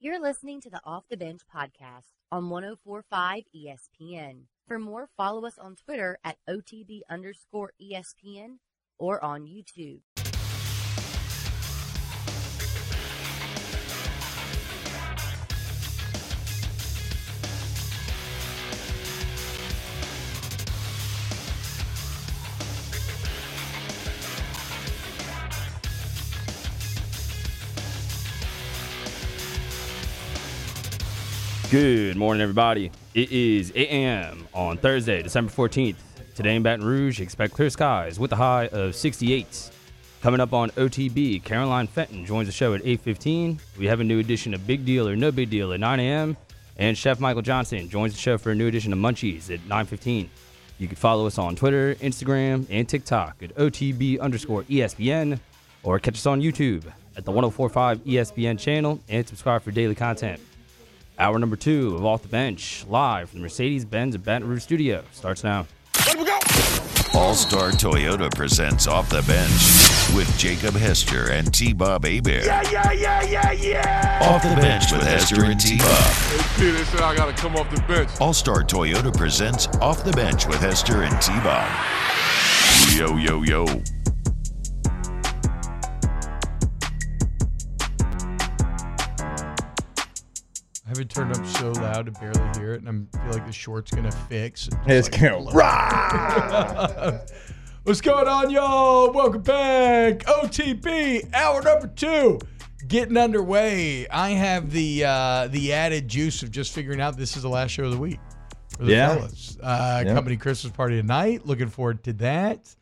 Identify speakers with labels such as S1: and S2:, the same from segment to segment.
S1: You're listening to the Off the Bench podcast on 1045 ESPN. For more, follow us on Twitter at OTB underscore ESPN or on YouTube.
S2: Good morning, everybody. It is 8 a.m. on Thursday, December 14th. Today in Baton Rouge, expect clear skies with a high of 68. Coming up on OTB, Caroline Fenton joins the show at 8.15. We have a new edition of Big Deal or No Big Deal at 9 a.m. And Chef Michael Johnson joins the show for a new edition of Munchies at 9.15. You can follow us on Twitter, Instagram, and TikTok at OTB underscore ESPN or catch us on YouTube at the 1045 ESPN channel and subscribe for daily content. Hour number two of Off the Bench, live from the Mercedes Benz Baton Rouge studio, starts now.
S3: All Star Toyota presents Off the Bench with Jacob Hester and T Bob Hebert.
S4: Yeah, yeah, yeah, yeah, yeah.
S3: Off the Bench with Hester and T Bob.
S4: Hey, Peter said I gotta come off the bench.
S3: All Star Toyota presents Off the Bench with Hester and T Bob. Yo, yo, yo.
S5: I have it turned up so loud to barely hear it, and I feel like the short's gonna fix.
S6: It's
S5: like, blow.
S6: rah.
S5: What's going on, y'all? Welcome back. OTB hour number two, getting underway. I have the uh, the added juice of just figuring out this is the last show of the week for the
S6: Yeah.
S5: fellas. Uh,
S6: Yeah.
S5: Company Christmas party tonight. Looking forward to that.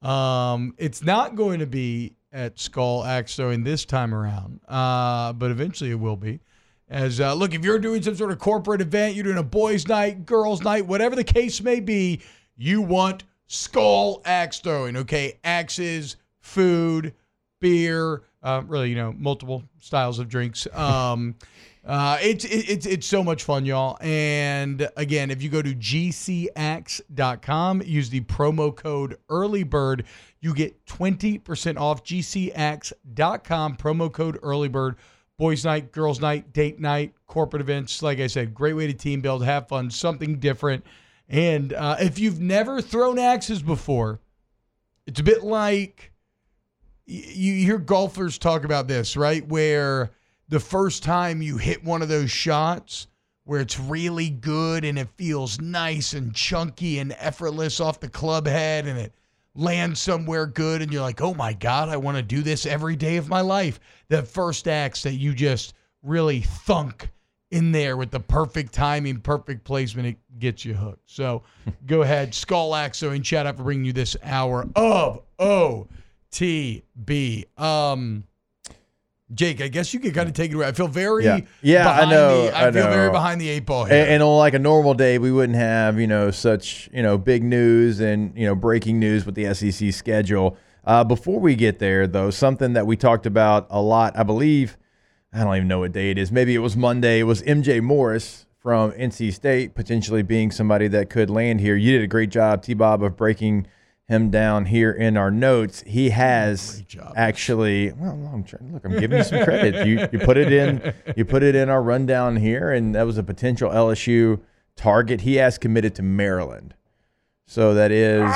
S5: Um, it's not going to be at Skull Axe Throwing this time around, uh, but eventually it will be. As uh, look, if you're doing some sort of corporate event, you're doing a boys' night, girls' night, whatever the case may be, you want skull axe throwing. Okay, axes, food, beer, uh, really, you know, multiple styles of drinks. Um, uh, it's it, it's it's so much fun, y'all. And again, if you go to gcax.com, use the promo code earlybird, you get 20% off gcax.com promo code earlybird boys night, girls night, date night, corporate events. Like I said, great way to team build, have fun, something different. And uh, if you've never thrown axes before, it's a bit like you hear golfers talk about this, right? Where the first time you hit one of those shots where it's really good and it feels nice and chunky and effortless off the club head and it land somewhere good and you're like, oh my God, I want to do this every day of my life. The first axe that you just really thunk in there with the perfect timing, perfect placement, it gets you hooked. So go ahead, Skull Axe and chat out for bringing you this hour of OTB. Um, Jake, I guess you could kind of take it away. I feel very
S6: Yeah. Yeah, I
S5: behind
S6: know,
S5: The, I,
S6: I
S5: feel very behind the eight ball here.
S6: And, and on like a normal day, we wouldn't have you know such you know big news and you know breaking news with the SEC schedule. Uh, before we get there, though, something that we talked about a lot, I believe, I don't even know what day it is. Maybe it was Monday. It was MJ Morris from NC State potentially being somebody that could land here. You did a great job, T. Bob, of breaking him down here in our notes. He has
S5: job.
S6: actually. Well. Look, I'm giving you some credit. You you put it in. You put it in our rundown here, and that was a potential LSU target. He has committed to Maryland, so that is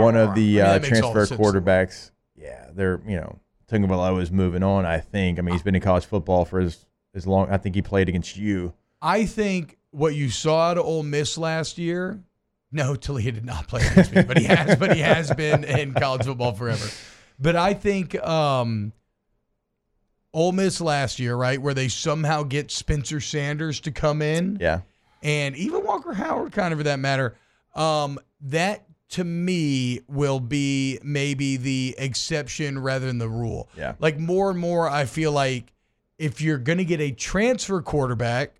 S6: one of the
S5: I mean,
S6: uh,
S5: that makes all the
S6: transfer
S5: the
S6: quarterbacks. Yeah, they're you know Tagovailoa is moving on. I think. I mean, he's been in college football for as as long. I think he played against you.
S5: I think what you saw at Ole Miss last year. No, Taulia did not play against me, but he has. But he has been in college football forever. But I think um, Ole Miss last year, right, where they somehow get Spencer Sanders to come in,
S6: Yeah.
S5: and even Walker Howard, kind of for that matter. Um, that to me will be maybe the exception rather than the rule.
S6: Yeah.
S5: Like more and more, I feel like if you're going to get a transfer quarterback,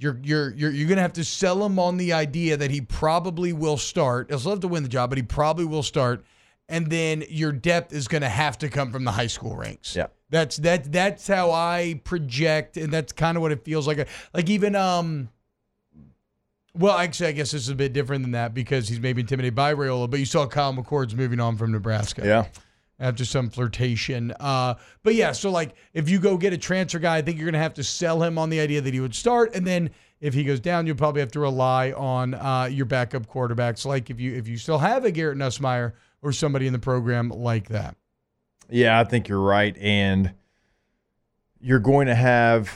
S5: you're you're you're you're going to have to sell him on the idea that he probably will start. He'll still have to win the job, but he probably will start. And then your depth is going to have to come from the high school ranks.
S6: Yeah.
S5: That's that that's how I project, and that's kind of what it feels like. Like even um. Well, actually, I guess this is a bit different than that because he's maybe intimidated by Raiola, but you saw Kyle McCord's moving on from Nebraska
S6: Yeah.
S5: After some flirtation. Uh, but yeah, so like if you go get a transfer guy, I think you're going to have to sell him on the idea that he would start, and then if he goes down, you'll probably have to rely on uh, your backup quarterbacks. Like if you if you still have a Garrett Nussmeier or somebody in the program like that.
S6: Yeah, I think you're right. And you're going to have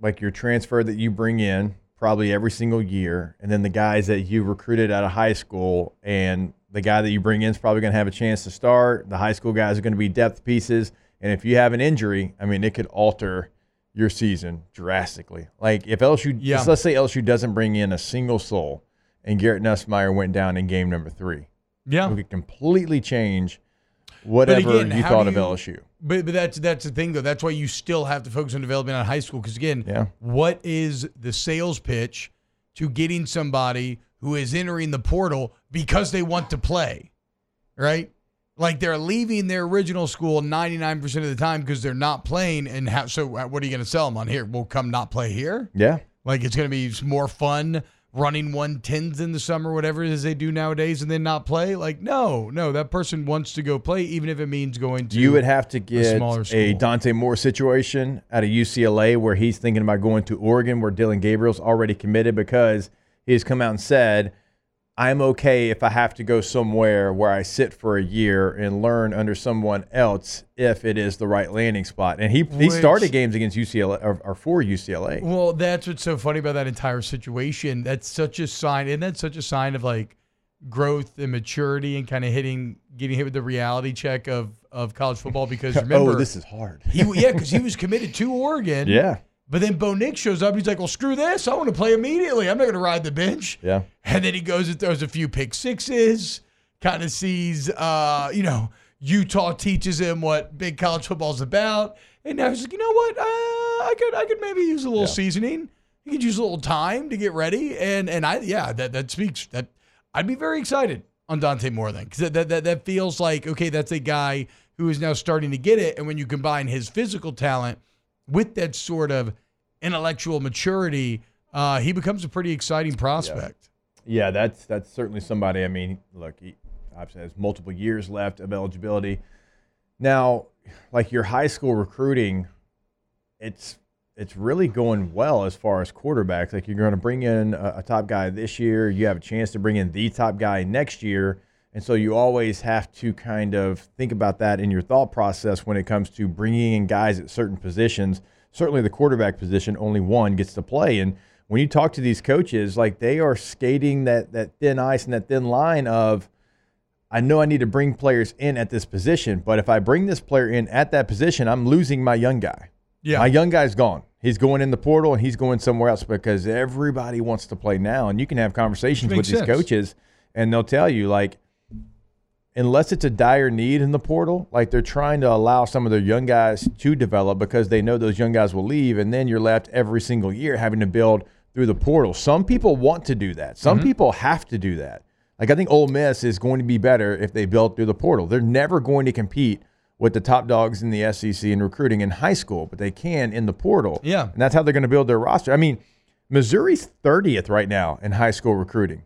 S6: like your transfer that you bring in probably every single year. And then the guys that you recruited out of high school and the guy that you bring in is probably going to have a chance to start. The high school guys are going to be depth pieces. And if you have an injury, I mean, it could alter your season drastically. Like if LSU,
S5: Yeah.
S6: let's say LSU doesn't bring in a single soul and Garrett Nussmeier went down in game number three,
S5: Yeah.
S6: it could completely change whatever
S5: again,
S6: you thought
S5: do
S6: of
S5: you-
S6: LSU.
S5: But, but that's that's the thing though. That's why you still have to focus on development at high school because again,
S6: Yeah.
S5: what is the sales pitch to getting somebody who is entering the portal because they want to play, right? Like they're leaving their original school 99% of the time because they're not playing. And how, so uh, what are you going to sell them on here? We'll come not play here.
S6: Yeah.
S5: Like it's going to be more fun running 110s in the summer, whatever it is they do nowadays, and then not play. Like, no, no, that person wants to go play, even if it means going to.
S6: You would have to get
S5: smaller
S6: a,
S5: school.
S6: Dante Moore situation at a UCLA where he's thinking about going to Oregon, where Dillon Gabriel's already committed because he's come out and said, I'm okay if I have to go somewhere where I sit for a year and learn under someone else if it is the right landing spot. And he, he started games against UCLA or, or for UCLA.
S5: Well, that's what's so funny about that entire situation. That's such a sign, and that's such a sign of like growth and maturity and kind of hitting, getting hit with the reality check of of college football. Because oh, remember,
S6: oh, this is hard.
S5: he yeah, because he was committed to Oregon.
S6: yeah.
S5: But then Bo Nix shows up. He's like, "Well, screw this! I want to play immediately. I'm not going to ride the bench."
S6: Yeah.
S5: And then he goes and throws a few pick sixes. Kind of sees, uh, you know, Utah teaches him what big college football's about. And now he's like, you know what? Uh, I could, I could maybe use a little
S6: Yeah.
S5: seasoning. He could use a little time to get ready. And and I, yeah, that that speaks. That I'd be very excited on Dante Moore then, because that, that that that feels like okay, that's a guy who is now starting to get it. And when you combine his physical talent with that sort of intellectual maturity, uh, he becomes a pretty exciting prospect.
S6: Yeah, that's that's certainly somebody. I mean, look, he obviously has multiple years left of eligibility. Now, like your high school recruiting, it's it's really going well as far as quarterbacks. Like you're going to bring in a, a top guy this year, you have a chance to bring in the top guy next year, and so you always have to kind of think about that in your thought process when it comes to bringing in guys at certain positions. Certainly, the quarterback position, only one gets to play, and when you talk to these coaches, like they are skating that that thin ice and that thin line of I know I need to bring players in at this position, but if I bring this player in at that position, I'm losing my young guy.
S5: Yeah.
S6: My young guy's gone. He's going in the portal and he's going somewhere else because everybody wants to play now. And you can have conversations with
S5: makes
S6: these coaches and they'll tell you, like, unless it's a dire need in the portal, like they're trying to allow some of their young guys to develop because they know those young guys will leave. And then you're left every single year having to build through the portal. Some people want to do that, some mm-hmm. people have to do that. Like, I think Ole Miss is going to be better if they build through the portal. They're never going to compete with the top dogs in the SEC in recruiting in high school, but they can in the portal.
S5: Yeah.
S6: And that's how they're going to build their roster. I mean, Missouri's 30th right now in high school recruiting.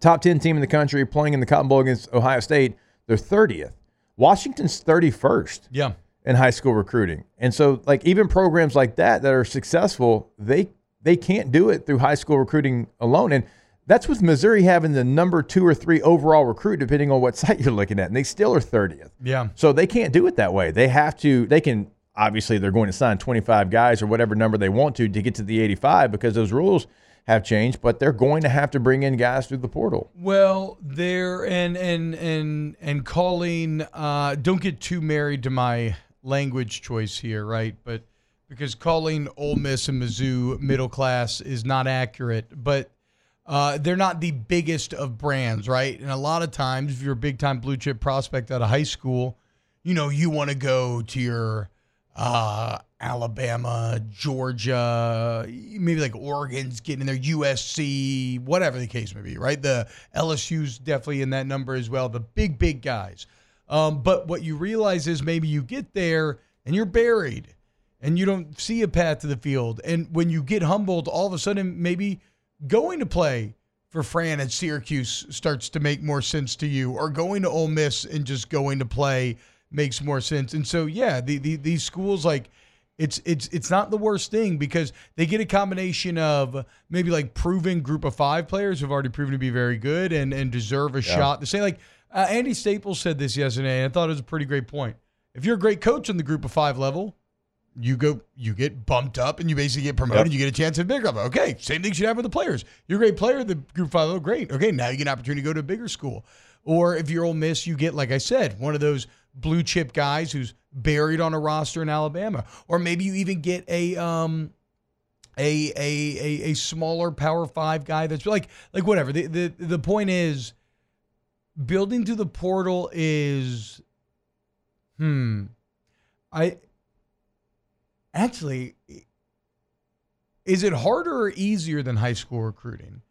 S6: Top 10 team in the country playing in the Cotton Bowl against Ohio State. They're 30th. Washington's 31st
S5: Yeah.
S6: in high school recruiting. And so like even programs like that that are successful, they they can't do it through high school recruiting alone. And that's with Missouri having the number 2 or 3 overall recruit depending on what site you're looking at. And they still are 30th.
S5: Yeah.
S6: So they can't do it that way. They have to they can obviously they're going to sign 25 guys or whatever number they want to to get to the 85 because those rules have changed, but they're going to have to bring in guys through the portal.
S5: Well, there and and and and calling. Uh, don't get too married to my language choice here, right? But because calling Ole Miss and Mizzou middle class is not accurate, but uh, they're not the biggest of brands, right? And a lot of times, if you're a big time blue chip prospect out of high school, you know you want to go to your uh, Alabama, Georgia, maybe like Oregon's getting in there, USC, whatever the case may be, right? The LSU's definitely in that number as well, the big, big guys. Um, but what you realize is maybe you get there and you're buried and you don't see a path to the field. And when you get humbled, all of a sudden, maybe going to play for Fran at Syracuse starts to make more sense to you, or going to Ole Miss and just going to play makes more sense. And so, yeah, the, the, these schools like it's it's it's not the worst thing because they get a combination of maybe like proven group of five players who've already proven to be very good and and deserve a shot. To say like uh, Andy Staples said this yesterday, and I thought it was a pretty great point. If you're a great coach in the group of five level, you go you get bumped up and you basically get promoted.
S6: Yep.
S5: You get a chance at a bigger level. Okay, same thing should happen with the players. You're a great player the group five level, great. Okay, now you get an opportunity to go to a bigger school. Or if you're Ole Miss, you get like I said, one of those blue chip guys who's buried on a roster in Alabama. Or maybe you even get a um a a a, a smaller power five guy that's like like whatever. The the the point is building to the portal is hmm I actually is it harder or easier than high school recruiting?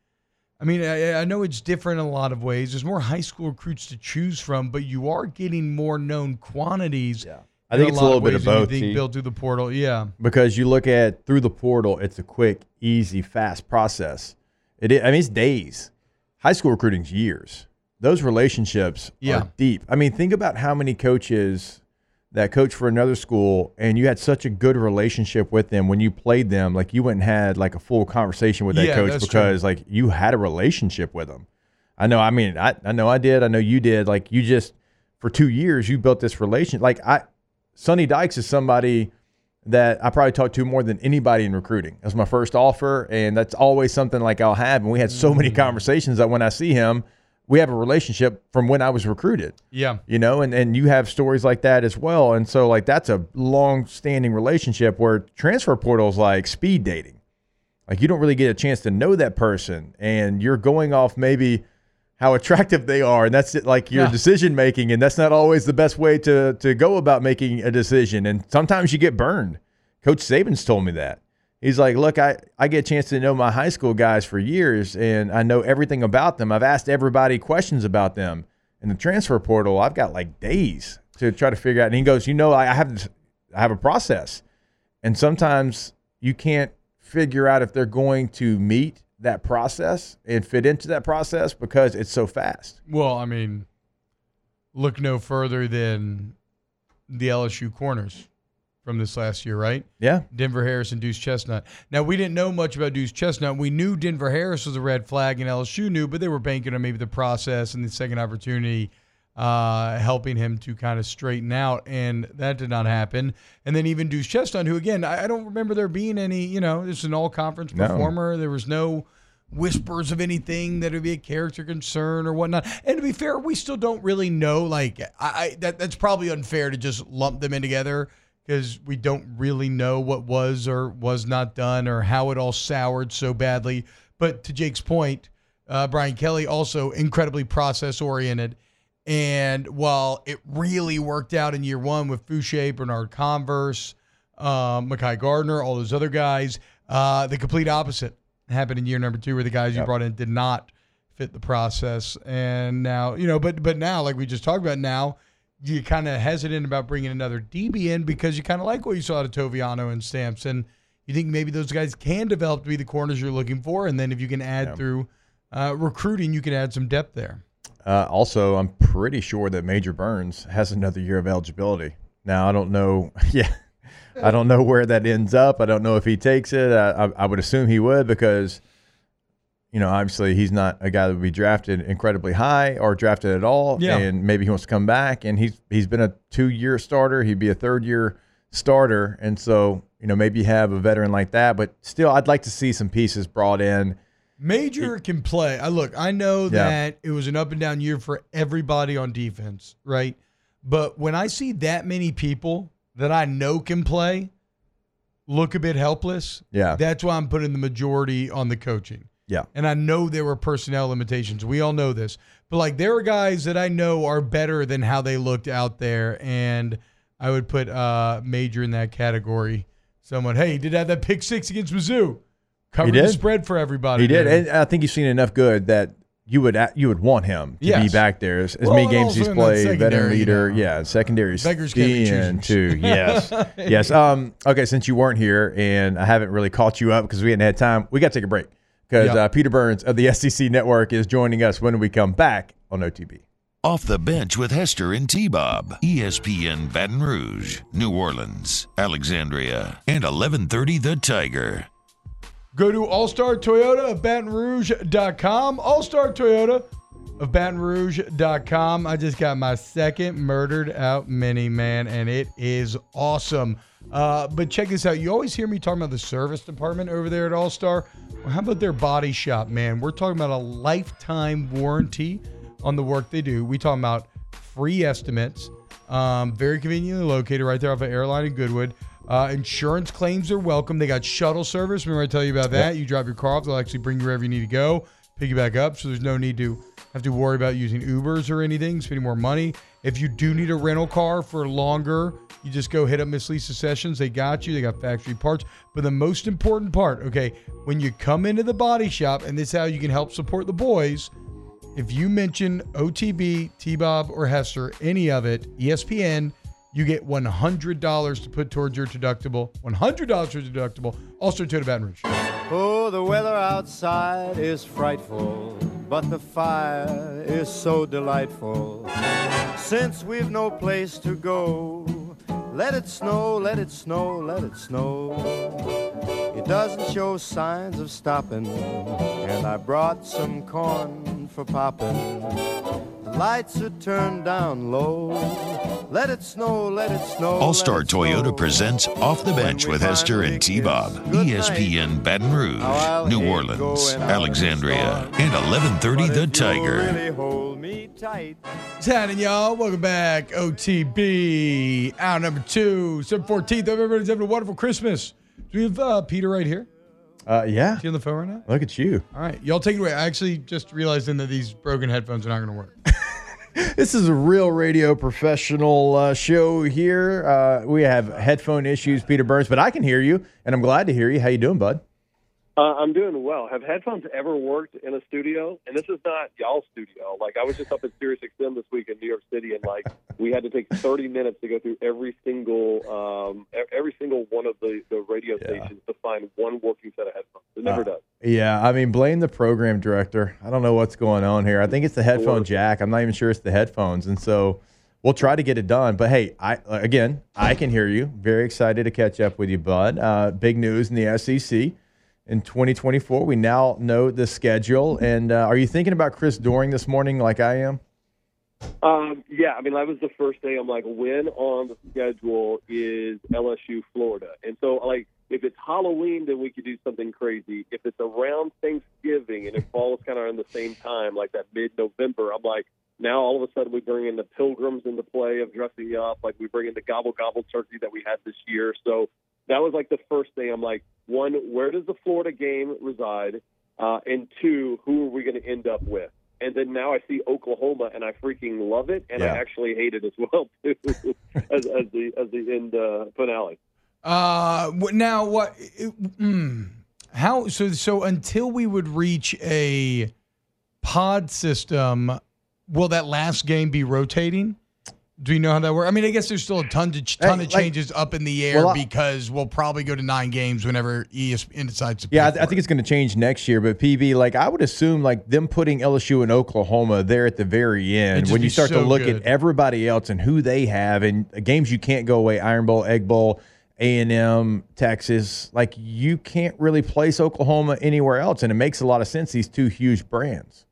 S5: I mean, I, I know it's different in a lot of ways. There's more high school recruits to choose from, but you are getting more known quantities.
S6: Yeah. I
S5: in
S6: think it's a little bit of
S5: you
S6: both.
S5: think
S6: T.
S5: built through the portal. Yeah.
S6: because you look at through the portal, it's a quick, easy, fast process. It is, I mean, it's days. High school recruiting's years. Those relationships
S5: Yeah.
S6: are deep. I mean, think about how many coaches that coach for another school, and you had such a good relationship with them when you played them. Like you went and had like a full conversation with that
S5: Yeah,
S6: coach because like you had a relationship with them. I know. I mean, I, I know I did. I know you did. Like you just for two years you built this relation. Like I, Sonny Dykes is somebody that I probably talked to more than anybody in recruiting. That's my first offer, and that's always something like I'll have. And we had so many mm. conversations that when I see him, we have a relationship from when I was recruited.
S5: Yeah.
S6: You know, and, and you have stories like that as well. And so like that's a long standing relationship where transfer portals like speed dating. Like you don't really get a chance to know that person and you're going off maybe how attractive they are and that's it, like your
S5: Yeah.
S6: decision making and that's not always the best way to to go about making a decision and sometimes you get burned. Coach Saban's told me that. He's like, look, I, I get a chance to know my high school guys for years and I know everything about them. I've asked everybody questions about them. In the transfer portal, I've got like days to try to figure out. And he goes, you know, I I have I have a process. And sometimes you can't figure out if they're going to meet that process and fit into that process because it's so fast.
S5: Well, I mean, look no further than the LSU corners from this last year, right?
S6: Yeah.
S5: Denver Harris and Deuce Chestnut. Now we didn't know much about Deuce Chestnut. We knew Denver Harris was a red flag, and LSU knew, but they were banking on maybe the process and the second opportunity uh, helping him to kind of straighten out, and that did not happen. And then even Deuce Chestnut, who again I, I don't remember there being any, you know, this is an all-conference
S6: No.
S5: performer. There was no whispers of anything that would be a character concern or whatnot. And to be fair, we still don't really know. Like, I, I that that's probably unfair to just lump them in together because we don't really know what was or was not done or how it all soured so badly. But to Jake's point, uh, Brian Kelly also incredibly process oriented. And while it really worked out in year one with Foucha, Bernard Converse, um, Mekhi Garner, all those other guys, uh, the complete opposite happened in year number two, where the guys you brought in did not fit the process. And now, you know, but but now, like we just talked about, now you kind of hesitant about bringing another DB in because you kind of like what you saw out of Toviano and Stamps, and you think maybe those guys can develop to be the corners you're looking for, and then if you can add
S6: Yeah.
S5: through uh, recruiting, you can add some depth there.
S6: Uh, also, I'm pretty sure that Major Burns has another year of eligibility. Now, I don't know. Yeah. I don't know where that ends up. I don't know if he takes it. I, I, I would assume he would because, you know, obviously he's not a guy that would be drafted incredibly high or drafted at all.
S5: Yeah.
S6: And maybe he wants to come back. And he's he's been a two year starter. He'd be a third year starter. And so, you know, maybe you have a veteran like that. But still, I'd like to see some pieces brought in.
S5: Major can play. I look, I know
S6: Yeah.
S5: that it was an up and down year for everybody on defense, right? But when I see that many people that I know can play look a bit helpless,
S6: Yeah.
S5: that's why I'm putting the majority on the coaching.
S6: Yeah.
S5: And I know there were personnel limitations. We all know this. But like there are guys that I know are better than how they looked out there and I would put uh major in that category someone, hey, he did have that pick six against Mizzou. Covered
S6: did.
S5: the spread for everybody.
S6: He did,
S5: dude.
S6: and I think you've seen enough good that you would you would want him to be back there as, as
S5: Well,
S6: many games he's played, veteran
S5: secondary, you
S6: leader,
S5: know.
S6: yeah, secondary
S5: Beggars can't be
S6: skiing too. Yes, yes. Um, okay, since you weren't here and I haven't really caught you up because we hadn't had time, we got to take a break because
S5: Yeah.
S6: uh, Peter Burns of the SEC Network is joining us when we come back on OTB.
S3: Off the bench with Hester and T Bob. ESPN Baton Rouge, New Orleans, Alexandria, and 1130 The Tiger.
S5: Go to All Star Toyota of Baton Rouge.com. All Star Toyota of Baton Rouge.com. I just got my second murdered out mini, man, and it is awesome. Uh, but check this out. You always hear me talking about the service department over there at All Star. Well, how about their body shop, man? We're talking about a lifetime warranty on the work they do. We talking about free estimates, um, very conveniently located right there off of Airline and Goodwood. Uh, insurance claims are welcome. They got shuttle service. Remember I tell you about that? You drop your car off, they'll actually bring you wherever you need to go, pick you back up. So there's no need to have to worry about using Ubers or anything, spending more money. If you do need a rental car for longer, you just go hit up Miss Lisa Sessions. They got you. They got factory parts. But the most important part, okay, when you come into the body shop, and this is how you can help support the boys. If you mention OTB, T Bob, or Hester, any of it, ESPN, you get $100 to put towards your deductible. $100 towards your deductible. Also to Baton Rouge.
S7: Oh, the weather outside is frightful, but the fire is so delightful. Since we've no place to go, let it snow, let it snow, let it snow. It doesn't show signs of stopping, and I brought some corn for popping. The lights are turned down low. Let it snow, let it snow.
S3: All
S7: let
S3: Star
S7: it snow.
S3: Toyota presents Off the Bench with Hester and T Bob.
S7: kiss goodnight,
S3: ESPN Baton Rouge,
S7: how
S3: New Orleans,
S7: going out in
S3: Alexandria, and 1130 The Tiger.
S7: Really hold me tight.
S5: What's happening, y'all? Welcome back. OTB, out number two, 714th. Hope everybody's having a wonderful Christmas. Do we have uh, Peter right here?
S6: Uh, yeah,
S5: Is he on the phone right now?
S6: look at you.
S5: All right. Y'all take it away. I actually just realized then that these broken headphones are not going to work.
S6: This is a real radio professional uh, show here. Uh, we have headphone issues, Peter Burns, but I can hear you, and I'm glad to hear you. How you doing, bud?
S8: Uh, I'm doing well. Have headphones ever worked in a studio? And this is not y'all studio. Like I was just up at Sirius XM this week in New York City, and like we had to take 30 minutes to go through every single um, every single one of the, the radio stations to find one working set of headphones. It never
S6: Uh,
S8: does.
S6: Yeah, I mean, blame the program director. I don't know what's going on here. I think it's the headphone jack. I'm not even sure it's the headphones, and so we'll try to get it done. But hey, I again, I can hear you. Very excited to catch up with you, bud. Uh, big news in the SEC in 2024. We now know the schedule, and uh, are you thinking about Chris Doering this morning, like I am?
S8: Um, yeah, I mean that was the first day. I'm like, when on the schedule is LSU Florida? And so like. If it's Halloween, then we could do something crazy. If it's around Thanksgiving and it falls kind of in the same time, like that mid-November, I'm like, now all of a sudden we bring in the pilgrims into play of dressing up, like we bring in the gobble gobble turkey that we had this year. So that was like the first thing. I'm like, one, where does the Florida game reside? Uh, and two, who are we going to end up with? And then now I see Oklahoma, and I freaking love it, and
S6: Yeah.
S8: I actually hate it as well too, as, as the as the end uh, finale.
S5: Uh, now what? Mm, how? So so until we would reach a pod system, will that last game be rotating? Do you know how that works? I mean, I guess there's still a ton to ton
S6: Hey,
S5: of
S6: like-
S5: changes up in the air
S6: Well,
S5: because we'll probably go to nine games whenever E ESPN decides to.
S6: Yeah, I, I think it's going to change next year. But PB, like I would assume, like them putting LSU and Oklahoma there at the very end, when you start to look
S5: good.
S6: at everybody else and who they have, and games you can't go away, Iron Bowl, Egg Bowl, A and M, Texas, like you can't really place Oklahoma anywhere else, and it makes a lot of sense. These two huge brands.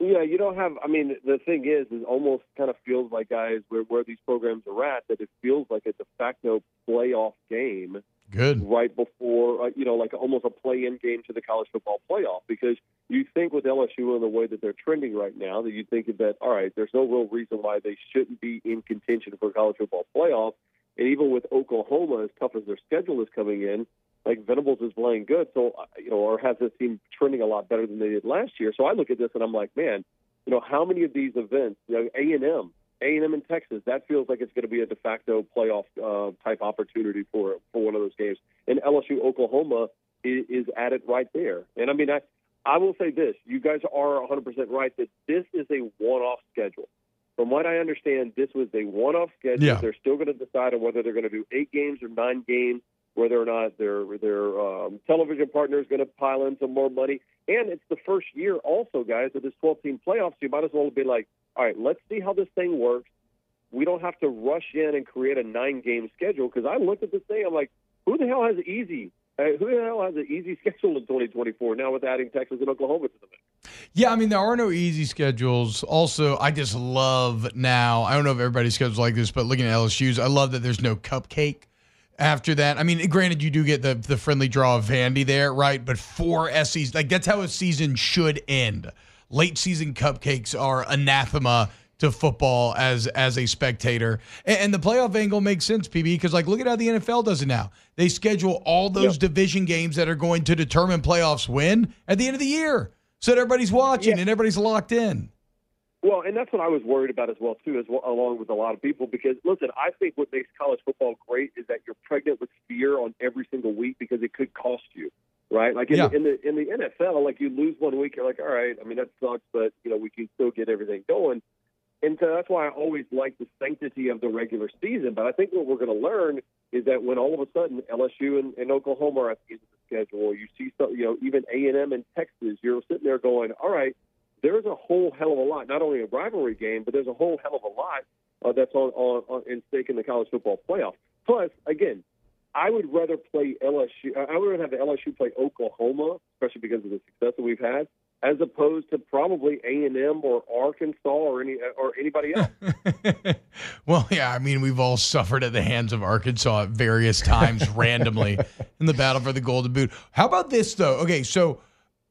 S8: Yeah, you don't have. I mean, the thing is, it almost kind of feels like guys where where these programs are at that it feels like a de facto playoff game
S5: good.
S8: right before uh, you know, like almost a play-in game to the college football playoff. Because you think with LSU and the way that they're trending right now, that you think that all right, there's no real reason why they shouldn't be in contention for college football playoff. And even with Oklahoma, as tough as their schedule is coming in, like Venables is playing good, so you know, or has this team trending a lot better than they did last year. So I look at this and I'm like, man, you know, how many of these events, you know, A and M, A&M and Texas, that feels like it's going to be a de facto playoff uh, type opportunity for for one of those games. And LSU Oklahoma is, is at it right there. And I mean, I I will say this: you guys are 100 percent right that this is a one-off schedule. From what I understand, this was a one-off schedule.
S5: Yeah.
S8: They're still going to decide on whether they're going to do eight games or nine games, whether or not their their um, television partner is going to pile in some more money. And it's the first year, also, guys, of this 12-team playoffs. So you might as well be like, all right, let's see how this thing works. We don't have to rush in and create a nine-game schedule because I looked at this thing. I'm like, who the hell has easy? Uh, who the hell has an easy schedule in 2024 now with adding Texas and Oklahoma to the mix?
S5: Yeah, I mean there are no easy schedules. Also, I just love now. I don't know if everybody's schedules like this, but looking at LSU's, I love that there's no cupcake after that. I mean, granted, you do get the the friendly draw of Vandy there, right? But four SEs, like that's how a season should end. Late season cupcakes are anathema to football as as a spectator, and, and the playoff angle makes sense, PB, because like look at how the NFL does it now. They schedule all those division games that are going to determine playoffs win at the end of the year, so that everybody's watching
S8: Yeah.
S5: and everybody's locked in.
S8: Well, and that's what I was worried about as well too, as well, along with a lot of people. Because listen, I think what makes college football great is that you're pregnant with fear on every single week because it could cost you, right? Like in,
S5: Yeah.
S8: the, in the in the NFL, like you lose one week, you're like, all right, I mean that sucks, but you know we can still get everything going. And so that's why I always like the sanctity of the regular season. But I think what we're going to learn is that when all of a sudden LSU and, and Oklahoma are at the end of the schedule, you see some, you know, even A and M and Texas, you're sitting there going, all right, there's a whole hell of a lot, not only a rivalry game, but there's a whole hell of a lot uh, that's on, on, on in stake in the college football playoff. Plus, again, I would rather play LSU. I would rather have the LSU play Oklahoma, especially because of the success that we've had, as opposed to probably A and M or Arkansas or any or anybody else.
S5: well, yeah, I mean, we've all suffered at the hands of Arkansas at various times randomly in the battle for the Golden Boot. How about this, though? Okay, so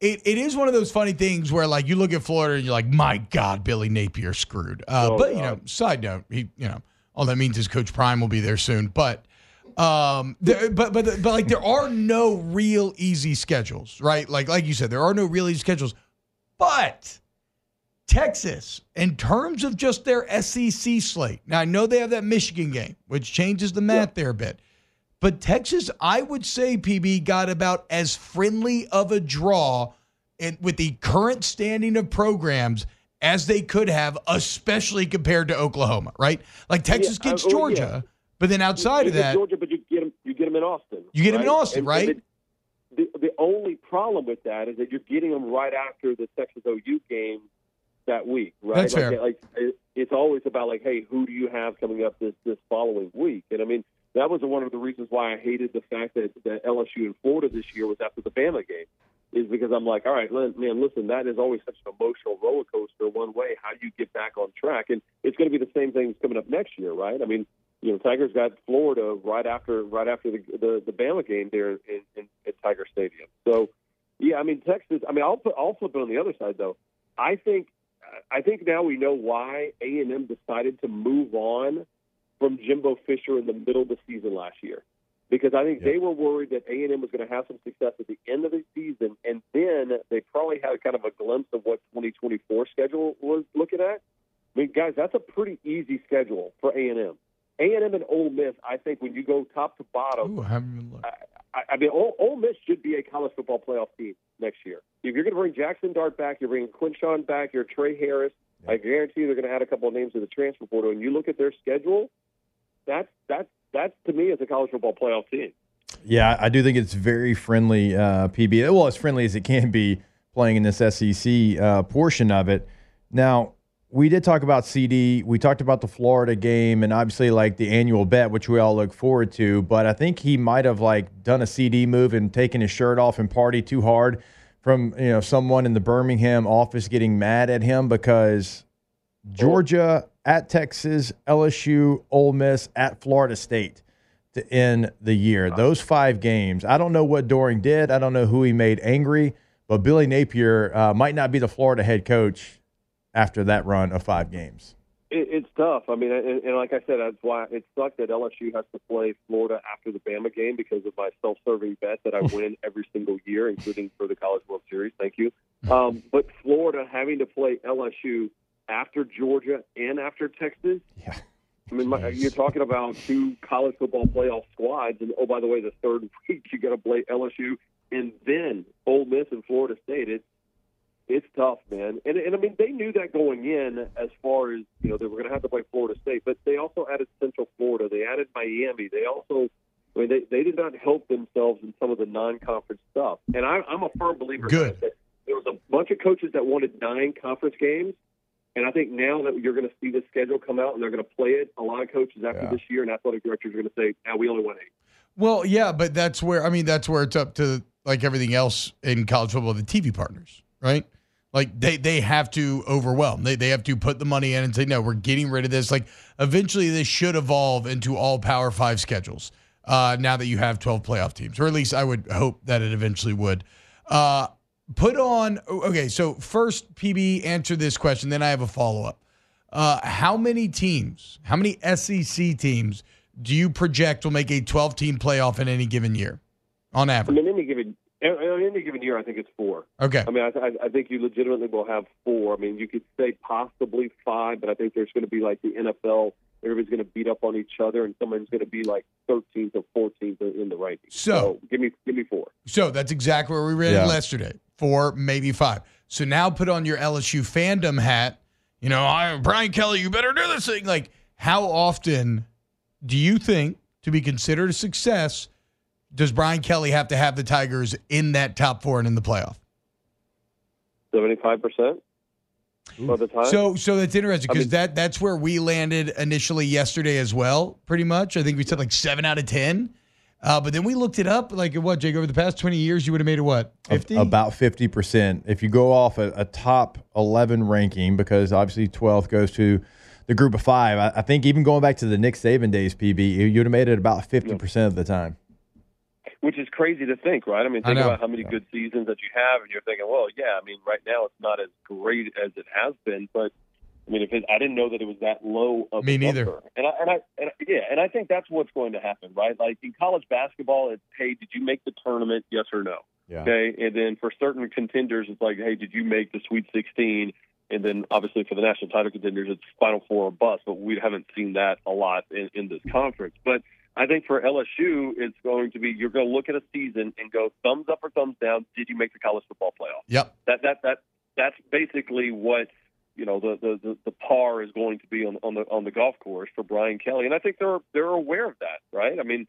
S5: it, it is one of those funny things where, like, you look at Florida and you're like, my God, Billy Napier screwed. Uh,
S8: Oh,
S5: but, you know, side note, he, you know, all that means is Coach Prime will be there soon. But, um, there, but, but, but, like, there are no real easy schedules, right? Like, like you said, there are no real easy schedules. But Texas, in terms of just their SEC slate, now I know they have that Michigan game, which changes the math there a bit. But Texas, I would say, PB got about as friendly of a draw in, with the current standing of programs as they could have, especially compared to Oklahoma, right? Like Texas
S8: Yeah,
S5: gets
S8: uh, oh,
S5: Georgia, but then outside
S8: you
S5: of that,
S8: Georgia, but you get them, you get them in Austin.
S5: You get them in? Austin,
S8: And-
S5: right?
S8: and the, the only problem with that is that you're getting them right after the Texas OU game that week, right?
S5: That's
S8: like,
S5: fair.
S8: Like it, it's always about like, hey, who do you have coming up this this following week? And I mean, that was one of the reasons why I hated the fact that that LSU in Florida this year was after the Bama game. Is because I'm like, all right, man, listen, that is always such an emotional roller coaster one way. How do you get back on track? And it's going to be the same thing coming up next year, right? I mean, you know, Tigers got Florida right after right after the the, the Bama game there in, in, in Tiger Stadium. So, yeah, I mean, Texas. I mean, I'll put I'll flip it on the other side though. I think I think now we know why A and M decided to move on from Jimbo Fisher in the middle of the season last year, because I think they were worried that A and M was going to have some success at the end of the season, and then they probably had kind of a glimpse of what 2024 schedule was looking at. I mean, guys, that's a pretty easy schedule for A and M. A and M and Ole Miss, I think, when you go top to bottom,
S5: ooh, look.
S8: I, I mean, Ole, Ole Miss should be a college football playoff team next year. If you're going to bring Jackson Dart back, you're bringing Quinshon back, you're Tre Harris. I guarantee you they're going to add a couple of names to the transfer portal. And you look at their schedule, that's that's that's to me is a college football playoff team.
S6: Yeah, I do think it's very friendly, uh, PB. Well, as friendly as it can be playing in this SEC uh, portion of it. Now, we did talk about CD. We talked about the Florida game and obviously like the annual bet, which we all look forward to. But I think he might have like done a CD move and taken his shirt off and party too hard from you know someone in the Birmingham office getting mad at him because Georgia at Texas, LSU, Ole Miss at Florida State to end the year. Those five games. I don't know what Doering did. I don't know who he made angry, but Billy Napier uh, might not be the Florida head coach after that run of five games.
S8: It, it's tough. I mean, and, and like I said, that's why it sucked that LSU has to play Florida after the Bama game because of my self-serving bet that I win every single year, including for the College World Series. Thank you. Um, but Florida having to play LSU after Georgia and after Texas.
S6: Yeah.
S8: I mean, my, you're talking about two college football playoff squads, and oh, by the way, the third week you got to play LSU and then Ole Miss and Florida State. It's it's tough, man. And and I mean, they knew that going in as far as you know they were going to have to play Florida State, but they also added Central Florida, they added Miami, they also. I mean, they, they did not help themselves in some of the non-conference stuff, and I, I'm a firm believer
S5: Good.
S8: that there was a bunch of coaches that wanted nine conference games, and I think now that you're going to see the schedule come out and they're going to play it, a lot of coaches after
S6: Yeah.
S8: this year and athletic directors are going to say, "Now we only want eight.
S5: Well, yeah, but that's where I mean that's where it's up to like everything else in college football, the TV partners, right? Like they they have to overwhelm. They they have to put the money in and say, no, we're getting rid of this. Like eventually this should evolve into all power five schedules. Uh, now that you have 12 playoff teams, or at least I would hope that it eventually would. Uh, put on okay, so first PB answer this question, then I have a follow up. Uh, how many teams, how many SEC teams do you project will make a 12 team playoff in any given year on
S8: I
S5: average?
S8: mean, any given in any given year, I think it's four.
S5: Okay.
S8: I mean, I, I- I think you legitimately will have four. I mean, you could say possibly five, but I think there's going to be like the NFL. Everybody's going to beat up on each other, and someone's going to be like 13th or 14th in the rankings.
S5: So-
S8: give me give me four.
S5: So that's exactly where we rated
S6: Yeah.
S5: yesterday. Four, maybe five. So now put on your LSU fandom hat. You know, I Brian Kelly, you better do this thing. Like, how often do you think to be considered a success does Brian Kelly have to have the Tigers in that top four and in the playoff?
S8: 75 percent of the time.
S5: So, so that's interesting
S8: I
S5: because
S8: mean-
S5: that that's where we landed initially yesterday as well. Pretty much, I think we said like seven out of ten. Uh, but then we looked it up. Like what, Jake? Over the past twenty years, you would have made it what fifty?
S6: About 50%. If you go off a, a top 11 ranking, because obviously 12th goes to the group of five, I, I think even going back to the Nick Saban days, PB, you- you'd have made it about 50% of the time.
S8: which is crazy to think, right? I mean, think
S5: know.
S8: about how many good seasons that you have, and you're thinking, well, yeah. I mean, right now it's not as great as it has been, but I mean, if it, I didn't know that it was that low of
S5: Me
S8: a
S5: neither.
S8: number. And I, and I and yeah, and I think that's what's going to happen, right? Like in college basketball, it's hey, did you make the tournament? Yes or no?
S6: Yeah.
S8: Okay, and then for certain contenders, it's like, hey, did you make the Sweet 16? And then obviously for the national title contenders, it's Final Four or bust. But we haven't seen that a lot in, in this conference. But I think for LSU, it's going to be you're going to look at a season and go thumbs up or thumbs down. Did you make the college football playoff?
S5: Yep.
S8: That that that that's basically what you know the the the, the par is going to be on on the on the golf course for Brian Kelly, and I think they're they're aware of that, right? I mean.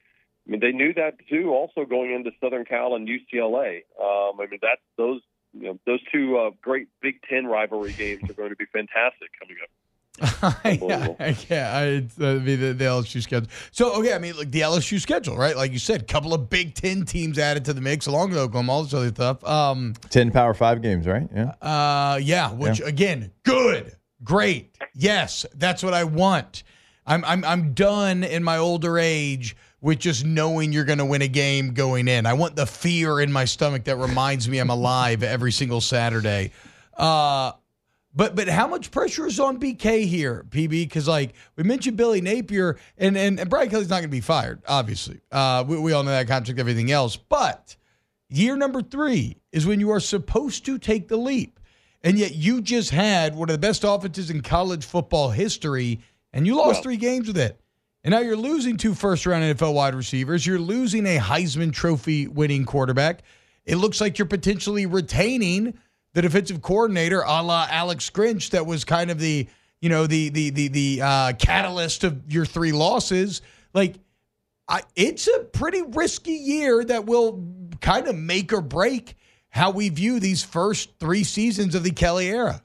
S8: I mean, they knew that too. Also, going into Southern Cal and UCLA, um, I mean, that's those you know those two uh, great Big Ten rivalry games are going to be fantastic coming up.
S5: yeah, yeah, I, uh, the, the, the LSU schedule. So, okay, I mean, like the LSU schedule, right? Like you said, couple of Big Ten teams added to the mix, along with Oklahoma, all this other stuff. Um,
S6: 10 Power Five games, right? Yeah.
S5: uh, yeah, which again, good, great, yes, that's what I want. I'm I'm I'm done in my older age with just knowing you're going to win a game going in. I want the fear in my stomach that reminds me I'm alive every single Saturday. Uh, but but how much pressure is on BK here, PB? Because like we mentioned Billy Napier, and and, and Brian Kelly's not going to be fired, obviously. Uh, we, we all know that contract, everything else. But year number three is when you are supposed to take the leap, and yet you just had one of the best offenses in college football history, and you lost
S8: Well-
S5: three games with it. And now you're losing two first round NFL wide receivers. You're losing a Heisman Trophy winning quarterback. It looks like you're potentially retaining the defensive coordinator a la Alex Grinch that was kind of the, you know, the the the the uh, catalyst of your three losses. Like I, it's a pretty risky year that will kind of make or break how we view these first three seasons of the Kelly era.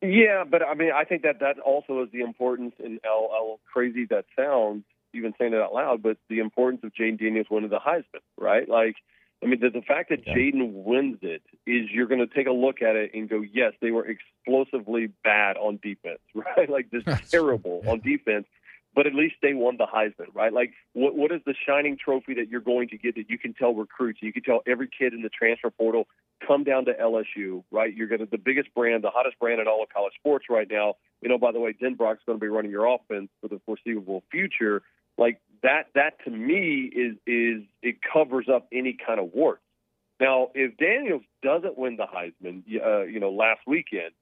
S8: Yeah, but I mean, I think that that also is the importance, and how, how crazy that sounds, even saying it out loud, but the importance of Jayden Daniels winning the Heisman, right? Like, I mean, the, the fact that
S6: Yeah.
S8: Jayden wins it is you're going to take a look at it and go, yes, they were explosively bad on defense, right? Like, just terrible on defense. But at least they won the Heisman, right? Like, what what is the shining trophy that you're going to get that you can tell recruits, you can tell every kid in the transfer portal, come down to LSU, right? You're going to the biggest brand, the hottest brand in all of college sports right now. You know, by the way, Denbrock's going to be running your offense for the foreseeable future. Like that, that to me is is it covers up any kind of warts. Now, if Daniels doesn't win the Heisman, uh, you know, last weekend,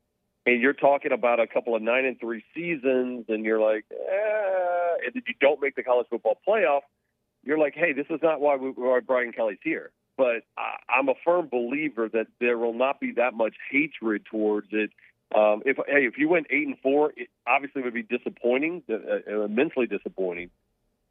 S8: and you're talking about a couple of nine and three seasons, and you're like, eh, and you don't make the college football playoff, you're like, hey, this is not why, we, why Brian Kelly's here. But I, I'm a firm believer that there will not be that much hatred towards it. Um, if hey, if you went eight and four, it obviously would be disappointing, uh, uh, immensely disappointing.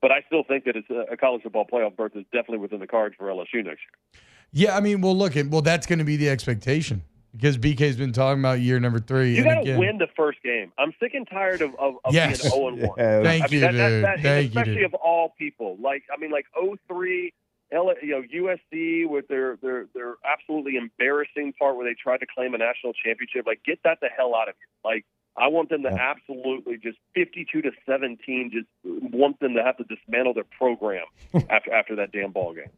S8: But I still think that it's a, a college football playoff berth is definitely within the cards for LSU next year.
S5: Yeah, I mean, well, look, at well, that's going to be the expectation because BK's been talking about year number three.
S8: You got to win the first game. I'm sick and tired of, of, of
S5: Yes.
S8: being 0 and 1.
S6: Yeah.
S5: Thank
S8: I mean,
S5: you,
S8: that, that,
S5: dude.
S8: that, and
S5: Thank you,
S8: especially
S5: dude.
S8: of all people. Like, I mean, like 03, L, you know, USC with their, their, their absolutely embarrassing part where they tried to claim a national championship. Like, get that the hell out of here. Like, I want them to
S6: Yeah.
S8: absolutely just 52 to 17, just want them to have to dismantle their program after after that damn ball game.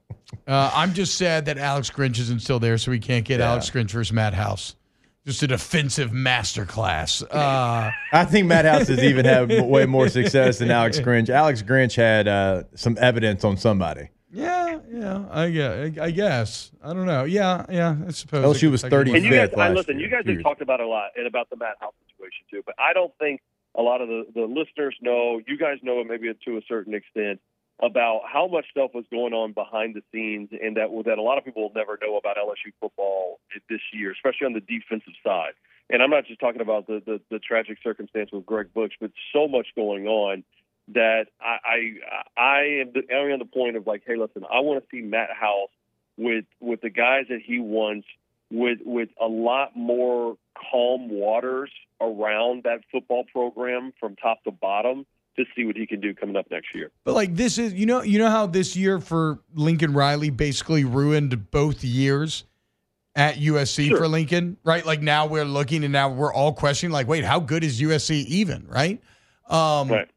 S5: Uh, I'm just sad that Alex Grinch isn't still there, so we can't get
S6: Yeah.
S5: Alex Grinch versus Matt House. Just a defensive masterclass. Uh,
S6: I think Matt House has even had way more success than Alex Grinch. Alex Grinch had uh, some evidence on somebody.
S5: yeah, yeah, I guess. I guess. I don't know. Yeah, yeah. I suppose.
S6: LSU was 30
S8: And you guys,
S6: Fifth
S8: I
S6: last
S8: listen. You guys have talked about a lot and about the Matt House situation too. But I don't think a lot of the, the listeners know. You guys know maybe to a certain extent about how much stuff was going on behind the scenes, and that that a lot of people will never know about LSU football this year, especially on the defensive side. And I'm not just talking about the the, the tragic circumstance with Greg Butch, but so much going on that I I, I am the, I'm on the point of like, hey, listen, I want to see Matt House with with the guys that he wants with with a lot more calm waters around that football program from top to bottom to see what he can do coming up next year.
S5: But like this is you know you know how this year for Lincoln Riley basically ruined both years at USC
S8: Sure.
S5: for Lincoln, right? Like now we're looking and now we're all questioning like wait, how good is USC even, right? Um
S8: Right.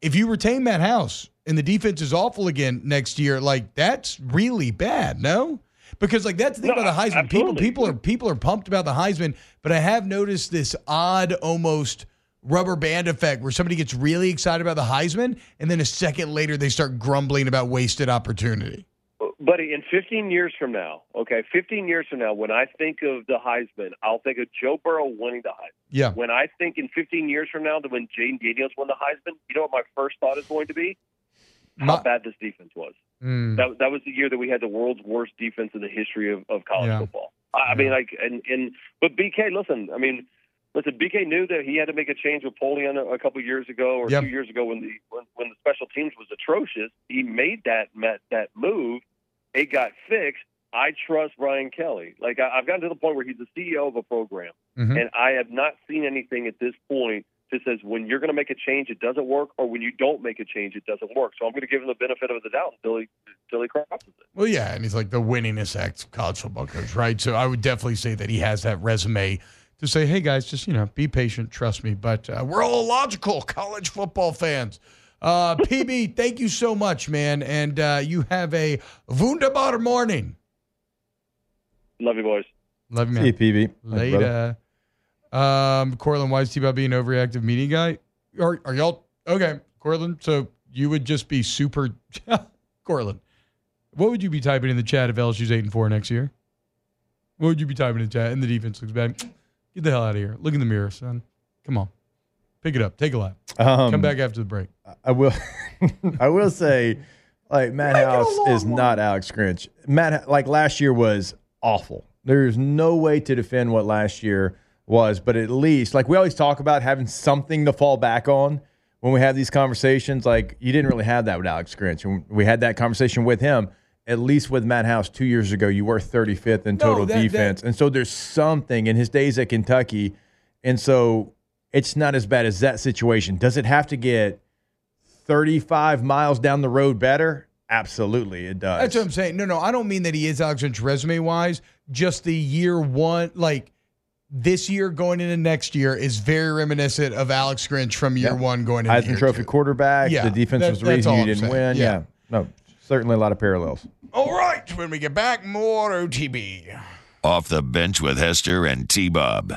S5: if you retain that House and the defense is awful again next year, like that's really bad, no? Because like that's the thing
S8: No,
S5: about the Heisman. People people are people are pumped about the Heisman, but I have noticed this odd almost rubber band effect where somebody gets really excited about the Heisman and then a second later they start grumbling about wasted opportunity.
S8: Uh, buddy, in 15 years from now, okay, 15 years from now, when I think of the Heisman, I'll think of Joe Burrow winning the Heisman.
S5: Yeah.
S8: When I think in 15 years from now, that when Jayden Daniels won the Heisman, you know what my first thought is going to be? How
S5: My-
S8: bad this defense was.
S5: Mm.
S8: That that was the year that we had the world's worst defense in the history of, of college
S5: Yeah.
S8: football. I, I mean, like, and and but BK, listen, I mean, listen, BK knew that he had to make a change with Polian a, a couple years ago or
S5: Yep.
S8: two years ago when the when, when the special teams was atrocious. He made that met, that move. It got fixed. I trust Brian Kelly. Like I, I've gotten to the point where he's the CEO of a program,
S5: Mhm.
S8: and I have not seen anything at this point that says when you're going to make a change, it doesn't work, or when you don't make a change, it doesn't work. So I'm going to give him the benefit of the doubt until he until he crosses it.
S5: Well, yeah, and he's like the winningest ex college football coach, right? So I would definitely say that he has that resume to say, "Hey guys, just you know, be patient, trust me." But uh, we're all logical college football fans. Uh, PB, thank you so much, man, and uh, you have a wunderbar morning.
S8: Love you, boys.
S5: Love you,
S6: See
S5: man.
S6: you, PB. Thanks, brother.
S5: Later. Um, Cortland, why is T-Bob being overreactive media guy? Are, are y'all okay, Cortland? So you would just be super, Cortland. What would you be typing in the chat if LSU's eight and four next year? What would you be typing in the chat? And the defense looks bad. Get the hell out of here. Look in the mirror, son. Come on, pick it up. Take a lap.
S6: Um,
S5: Come back after the break.
S6: I will. I will say, like Matt
S5: Make
S6: House is
S5: one.
S6: not Alex Grinch. Matt, like last year was awful. There's no way to defend what last year was, but at least, like we always talk about having something to fall back on when we have these conversations. Like you didn't really have that with Alex Grinch, and we had that conversation with him. At least with Matt House two years ago, you were 35th in total
S5: that- that-
S6: defense, and so there's something in his days at Kentucky, and so it's not as bad as that situation. Does it have to get 35 miles down the road better? Absolutely, it does.
S5: That's what I'm saying. No, no, I don't mean that he is Alex Grinch resume wise. Just the year one, like this year going into next year, is very reminiscent of Alex Grinch from year
S6: Yeah.
S5: one going into
S6: Heisman
S5: year
S6: Trophy
S5: two.
S6: quarterback.
S5: Yeah,
S6: the defense
S5: that-
S6: was the reason you
S5: I'm
S6: didn't
S5: saying.
S6: win.
S5: Yeah.
S6: Yeah. No, certainly a lot of parallels.
S5: All right, when we get back, more OTB.
S3: Off the bench with Hester and T Bob.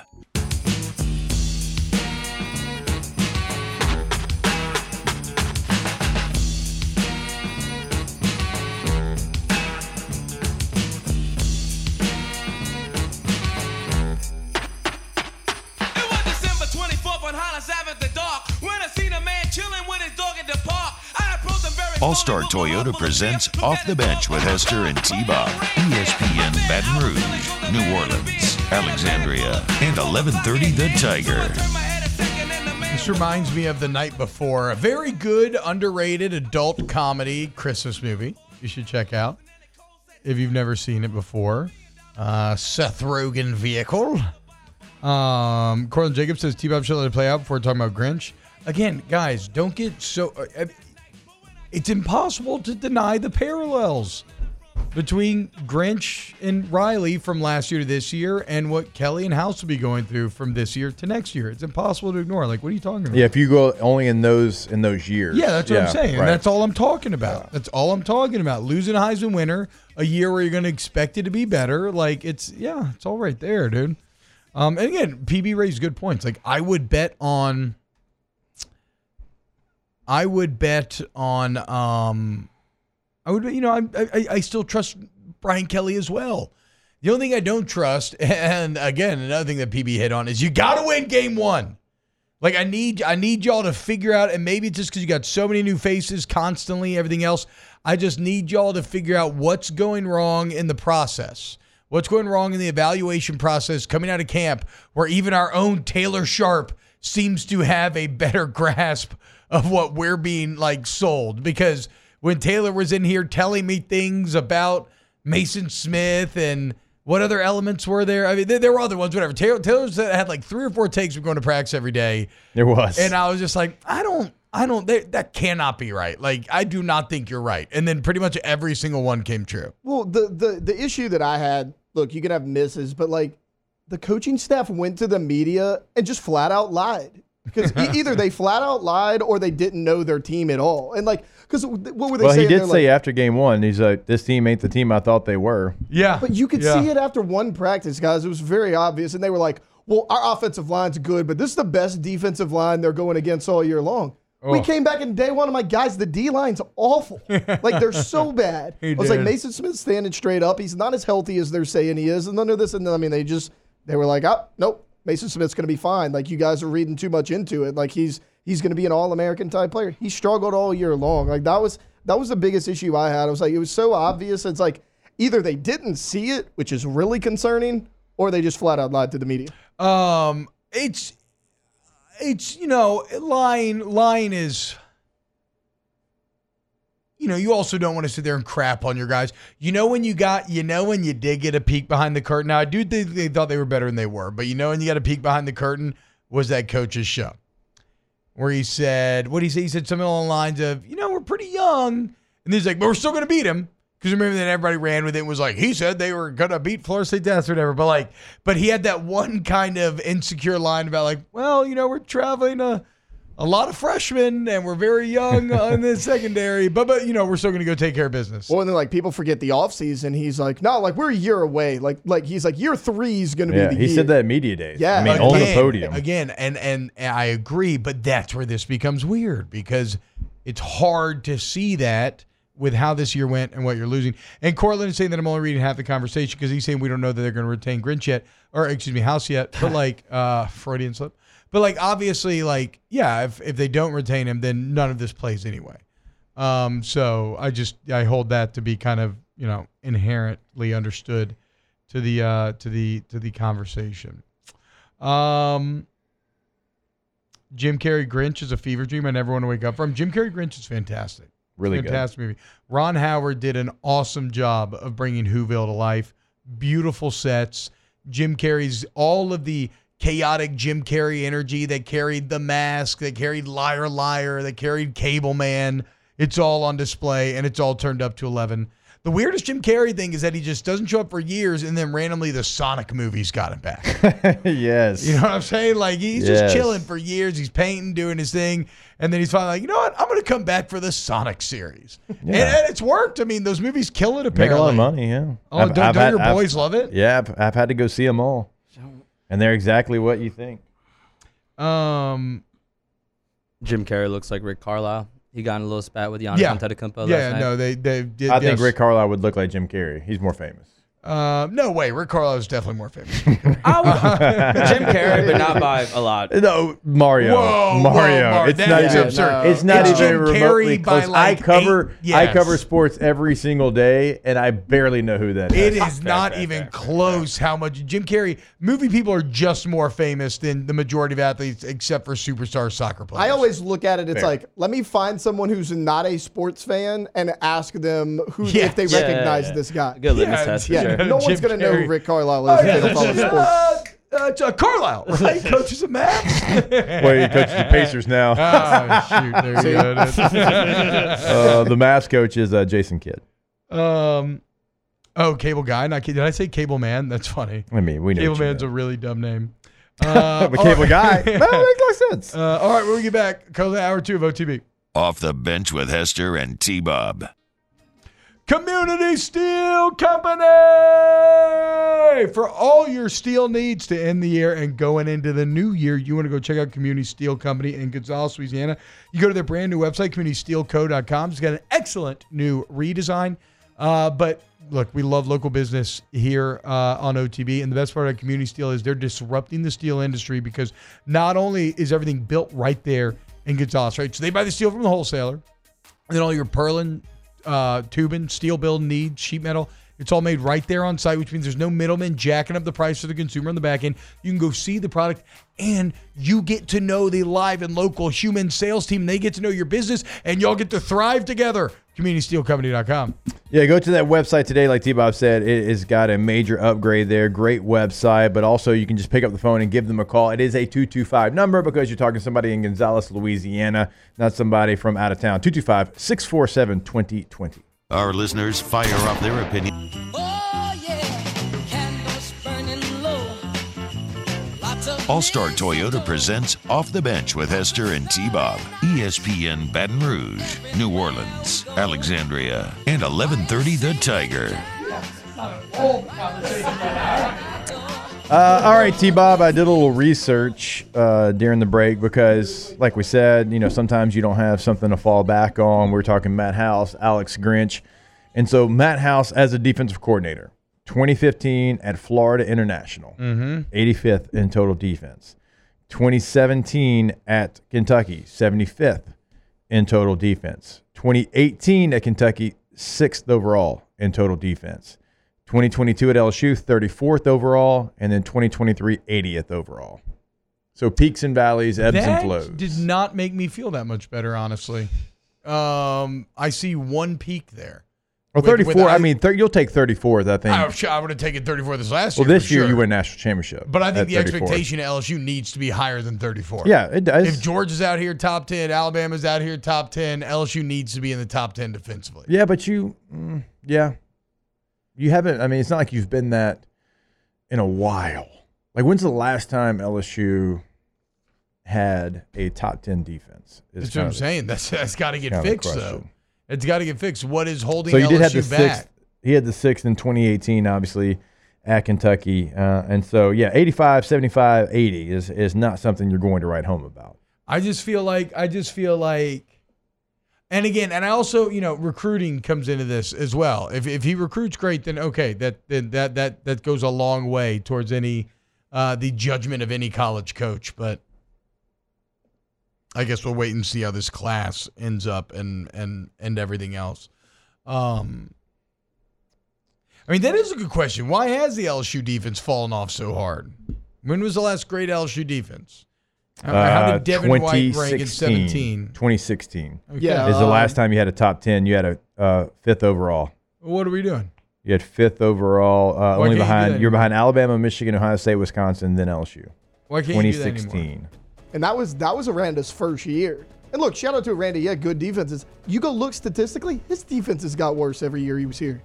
S3: All Star Toyota presents Off the Bench with Hester and T Bob. ESPN Baton Rouge, New Orleans, Alexandria, and 1130 The Tiger.
S5: This reminds me of the night before. A very good, underrated adult comedy Christmas movie you should check out if you've never seen it before. Uh, Seth Rogen vehicle. Um, Corlin Jacobs says T Bob should let it play out before talking about Grinch. Again, guys, don't get so. Uh, it's impossible to deny the parallels between Grinch and Riley from last year to this year and what Kelly and House will be going through from this year to next year. It's impossible to ignore. Like, what are you talking about?
S6: Yeah, if you go only in those in those years.
S5: Yeah, that's what I'm saying.
S6: right.
S5: And that's all I'm talking about. That's all I'm talking about. Losing a Heisman winner, a year where you're going to expect it to be better. Like, it's, yeah, it's all right there, dude. Um, and again, PB raised good points. Like, I would bet on, I would bet on, um, I would, you know, I, I, I still trust Brian Kelly as well. The only thing I don't trust, and again, another thing that PB hit on is you got to win game one. Like I need I need y'all to figure out, and maybe it's just because you got so many new faces constantly, everything else. I just need y'all to figure out what's going wrong in the process. What's going wrong in the evaluation process coming out of camp, where even our own Taylor Sharp seems to have a better grasp of what we're being like sold. Because when Taylor was in here telling me things about Mason Smith and what other elements were there? I mean, there, there were other ones, whatever. Taylor, Taylor uh, had like three or four takes from going to practice every day.
S6: There was.
S5: And I was just like, I don't, I don't, that, that cannot be right. Like, I do not think you're right. And then pretty much every single one came true.
S9: Well, the the the issue that I had, look, you can have misses, but like the coaching staff went to the media and just flat out lied. Because e- either they flat out lied or they didn't know their team at all. And like, because what were they
S6: well, he did
S9: They're
S6: say
S9: like,
S6: after game one, he's like, "This team ain't the team I thought they were."
S5: Yeah.
S9: But you could
S5: Yeah.
S9: see it after one practice, guys. It was very obvious. And they were like, well, our offensive line's good, but this is the best defensive line they're going against all year long. We
S5: Oh.
S9: came back in day one. I'm like, guys, the D line's awful. like, they're so bad.
S5: He
S9: I was like. Mason Smith's standing straight up. He's not as healthy as they're saying he is. And none of this. And then, I mean, they just, they were like, oh, nope, Mason Smith's going to be fine. Like, you guys are reading too much into it. Like, he's, he's going to be an all American type player. He struggled all year long. Like, that was, that was the biggest issue I had. I was like, it was so obvious. It's like, either they didn't see it, which is really concerning, or they just flat out lied to the media.
S5: Um, it's, it's, you know, lying, lying is, you know, you also don't want to sit there and crap on your guys. You know when you got, you know when you did get a peek behind the curtain. Now I do think they thought they were better than they were, but you know when you got a peek behind the curtain was that coach's show, where he said, what he say? He said something along the lines of, you know, we're pretty young, and he's like, but we're still going to beat him. Because remember that everybody ran with it and was like, he said they were gonna beat Florida State Death or whatever. But like, but he had that one kind of insecure line about like, well, you know, we're traveling a, a lot of freshmen and we're very young in the secondary, but but you know, we're still gonna go take care of business.
S9: Well, and then like people forget the offseason. He's like, no, like we're a year away. Like, like he's like, year three is going to
S6: Yeah,
S9: be the
S6: he
S9: year.
S6: said that media days.
S9: Yeah.
S6: I mean, on the podium.
S5: again, and, and and I agree, but that's where this becomes weird because it's hard to see that with how this year went and what you're losing. And Cortland is saying that I'm only reading half the conversation because he's saying we don't know that they're going to retain Grinch yet, or excuse me, House yet. But like uh, Freudian slip. But like obviously, like yeah, if if they don't retain him, then none of this plays anyway. Um, so I just I hold that to be kind of you know inherently understood to the uh, to the to the conversation. Um, Jim Carrey Grinch is a fever dream I never want to wake up from. Jim Carrey Grinch is fantastic.
S6: Really good.
S5: fantastic movie. Ron Howard did an awesome job of bringing Whoville to life. Beautiful sets. Jim Carrey's all of the chaotic Jim Carrey energy They carried The Mask, They carried Liar Liar, They carried Cable Man. It's all on display and it's all turned up to 11. The weirdest Jim Carrey thing is that he just doesn't show up for years and then randomly the Sonic movies got him back.
S6: yes.
S5: You know what I'm saying? Like he's
S6: Yes.
S5: just chilling for years. He's painting, doing his thing, and then he's finally like, you know what? I'm going to come back for the Sonic series, and,
S6: Yeah.
S5: and it's worked. I mean, those movies kill it.
S6: Make a lot of money, yeah.
S5: Oh, don't, don't
S6: had-
S5: your boys love it?
S6: Yeah, I've, I've had to go see them all, and they're exactly what you think.
S5: Um,
S2: Jim Carrey looks like Rick Carlisle. He got in a little spat with Giannis
S5: yeah,
S2: Antetokounmpo last
S5: yeah.
S2: night.
S5: No, they they did.
S6: I think. Rick Carlisle would look like Jim Carrey. He's more famous.
S5: Uh, no way. Rick Carlisle is definitely more famous.
S2: I would, Jim Carrey, but not by a lot.
S6: No, Mario.
S5: Whoa, whoa,
S6: Mario.
S5: Mario.
S6: It's not even
S5: absurd.
S6: It's not
S5: It's
S6: even
S5: Jim
S6: remotely
S5: Carrey by,
S6: close.
S5: like,
S6: I cover
S5: eight-
S6: I cover sports every single day, and I barely know who that is.
S5: It
S6: is
S5: is not even close how much Jim Carrey movie people are just more famous than the majority of athletes except for superstar soccer players.
S9: I always look at it. It's
S6: Fair.
S9: like, let me find someone who's not a sports fan and ask them who
S5: Yeah.
S9: if they
S2: Yeah,
S9: recognize
S2: yeah.
S9: this guy.
S2: Good litmus test
S9: Yeah,
S2: sure.
S9: no one's gonna know who Rick Carlisle is if they don't follow sports.
S5: Uh, uh, it's, Carlisle, right? Coaches of Mavs.
S6: Well, he coaches the Pacers now.
S5: oh shoot! There you go.
S6: uh, the Mavs coach is uh, Jason Kidd.
S5: um, oh, cable guy. Not did I say cable man? That's funny.
S6: I mean, we know.
S5: Cable
S6: what you
S5: man's a really dumb name. Uh,
S6: but cable
S5: right.
S6: guy. No, it makes no sense.
S5: Uh, all right, when we get back, call the hour two of OTB.
S3: Off the bench with Hester and T Bob.
S5: Community Steel Company for all your steel needs to end the year and going into the new year. You want to go check out Community Steel Company in Gonzales, Louisiana. You go to their brand new website, communitysteelco.com. It's got an excellent new redesign. Uh, but look, we love local business here uh, on OTB, and the best part of Community Steel is they're disrupting the steel industry because not only is everything built right there in Gonzales, right? So they buy the steel from the wholesaler. And then all your purlin, uh, tubing, steel build need, sheet metal. It's all made right there on site, which means there's no middleman jacking up the price for the consumer on the back end. You can go see the product and you get to know the live and local human sales team. They get to know your business and y'all get to thrive together. CommunitySteelCompany.com.
S6: Yeah, go to that website today. Like T Bob said, it has got a major upgrade there. Great website, but also you can just pick up the phone and give them a call. It is a 225 number because you're talking to somebody in Gonzales, Louisiana, not somebody from out of town. 225 647 2020.
S3: Our listeners fire off their opinion. Oh! All Star Toyota presents Off the Bench with Hester and T Bob. ESPN Baton Rouge, New Orleans, Alexandria, and 1130 The Tiger.
S6: Uh, all right, T Bob, I did a little research uh, during the break because, like we said, you know, sometimes you don't have something to fall back on. We're talking Matt House, Alex Grinch. And so, Matt House as a defensive coordinator, 2015 at Florida International, 85th in total defense. 2017 at Kentucky, 75th in total defense. 2018 at Kentucky, sixth overall in total defense. 2022 at LSU, 34th overall, and then 2023, 80th overall. So peaks and valleys, ebbs
S5: that
S6: and flows.
S5: did not make me feel that much better, honestly. Um, I see one peak there.
S6: Well,
S5: with-
S6: 34.
S5: with-
S6: I mean, you'll take 34th, I think.
S5: I, sure, I would have taken 34 this last
S6: well,
S5: year.
S6: Well,
S5: this
S6: year
S5: sure.
S6: you win national championship.
S5: But I think the
S6: 34.
S5: expectation at LSU needs to be higher than 34.
S6: Yeah, it does.
S5: If Georgia's out here top 10, Alabama's out here top 10, LSU needs to be in the top 10 defensively.
S6: Yeah, but you, mm, yeah, you haven't. I mean, it's not like you've been that in a while. Like, when's the last time LSU had a top ten defense?
S5: That's what I'm saying. That's that's got to get
S6: kind of the
S5: fixed, though. It's got to get fixed. What is holding
S6: So you
S5: LSU
S6: did have the
S5: back?
S6: sixth. He had the sixth in 2018, obviously, at Kentucky, uh, and so yeah, 85, 75, 80 is is not something you're going to write home about.
S5: I just feel like I just feel like and again, and I also, you know, recruiting comes into this as well. If if he recruits great, then okay, that then that that that goes a long way towards any uh the judgment of any college coach, but I guess we'll wait and see how this class ends up and and and everything else. Um I mean, that is a good question. Why has the LSU defense fallen off so hard? When was the last great LSU defense? How, how
S6: Uh,
S5: did Devin White rank in 17?
S6: 2016
S5: Okay.
S9: Yeah.
S6: is the
S9: Um,
S6: last time you had a top 10. You had a uh, fifth overall.
S5: What are we doing?
S6: You had fifth overall, uh, only
S5: can't you
S6: behind you're behind Alabama, Michigan, Ohio State, Wisconsin, then LSU.
S5: Why can't you do that anymore?
S6: 2016.
S9: And that was that was Aranda's first year. And look, shout out to Aranda. Yeah, good defenses. You go look statistically, his defenses got worse every year he was here.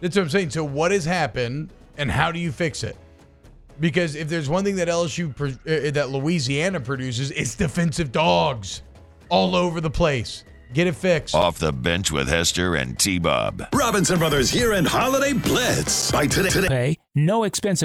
S5: That's what I'm saying. So what has happened, and how do you fix it? Because if there's one thing that LSU uh, that Louisiana produces, it's defensive dogs all over the place. Get it fixed.
S3: Off the bench with Hester and T Bob.
S10: Robinson Brothers here in holiday blitz. By today, today.
S11: No expensive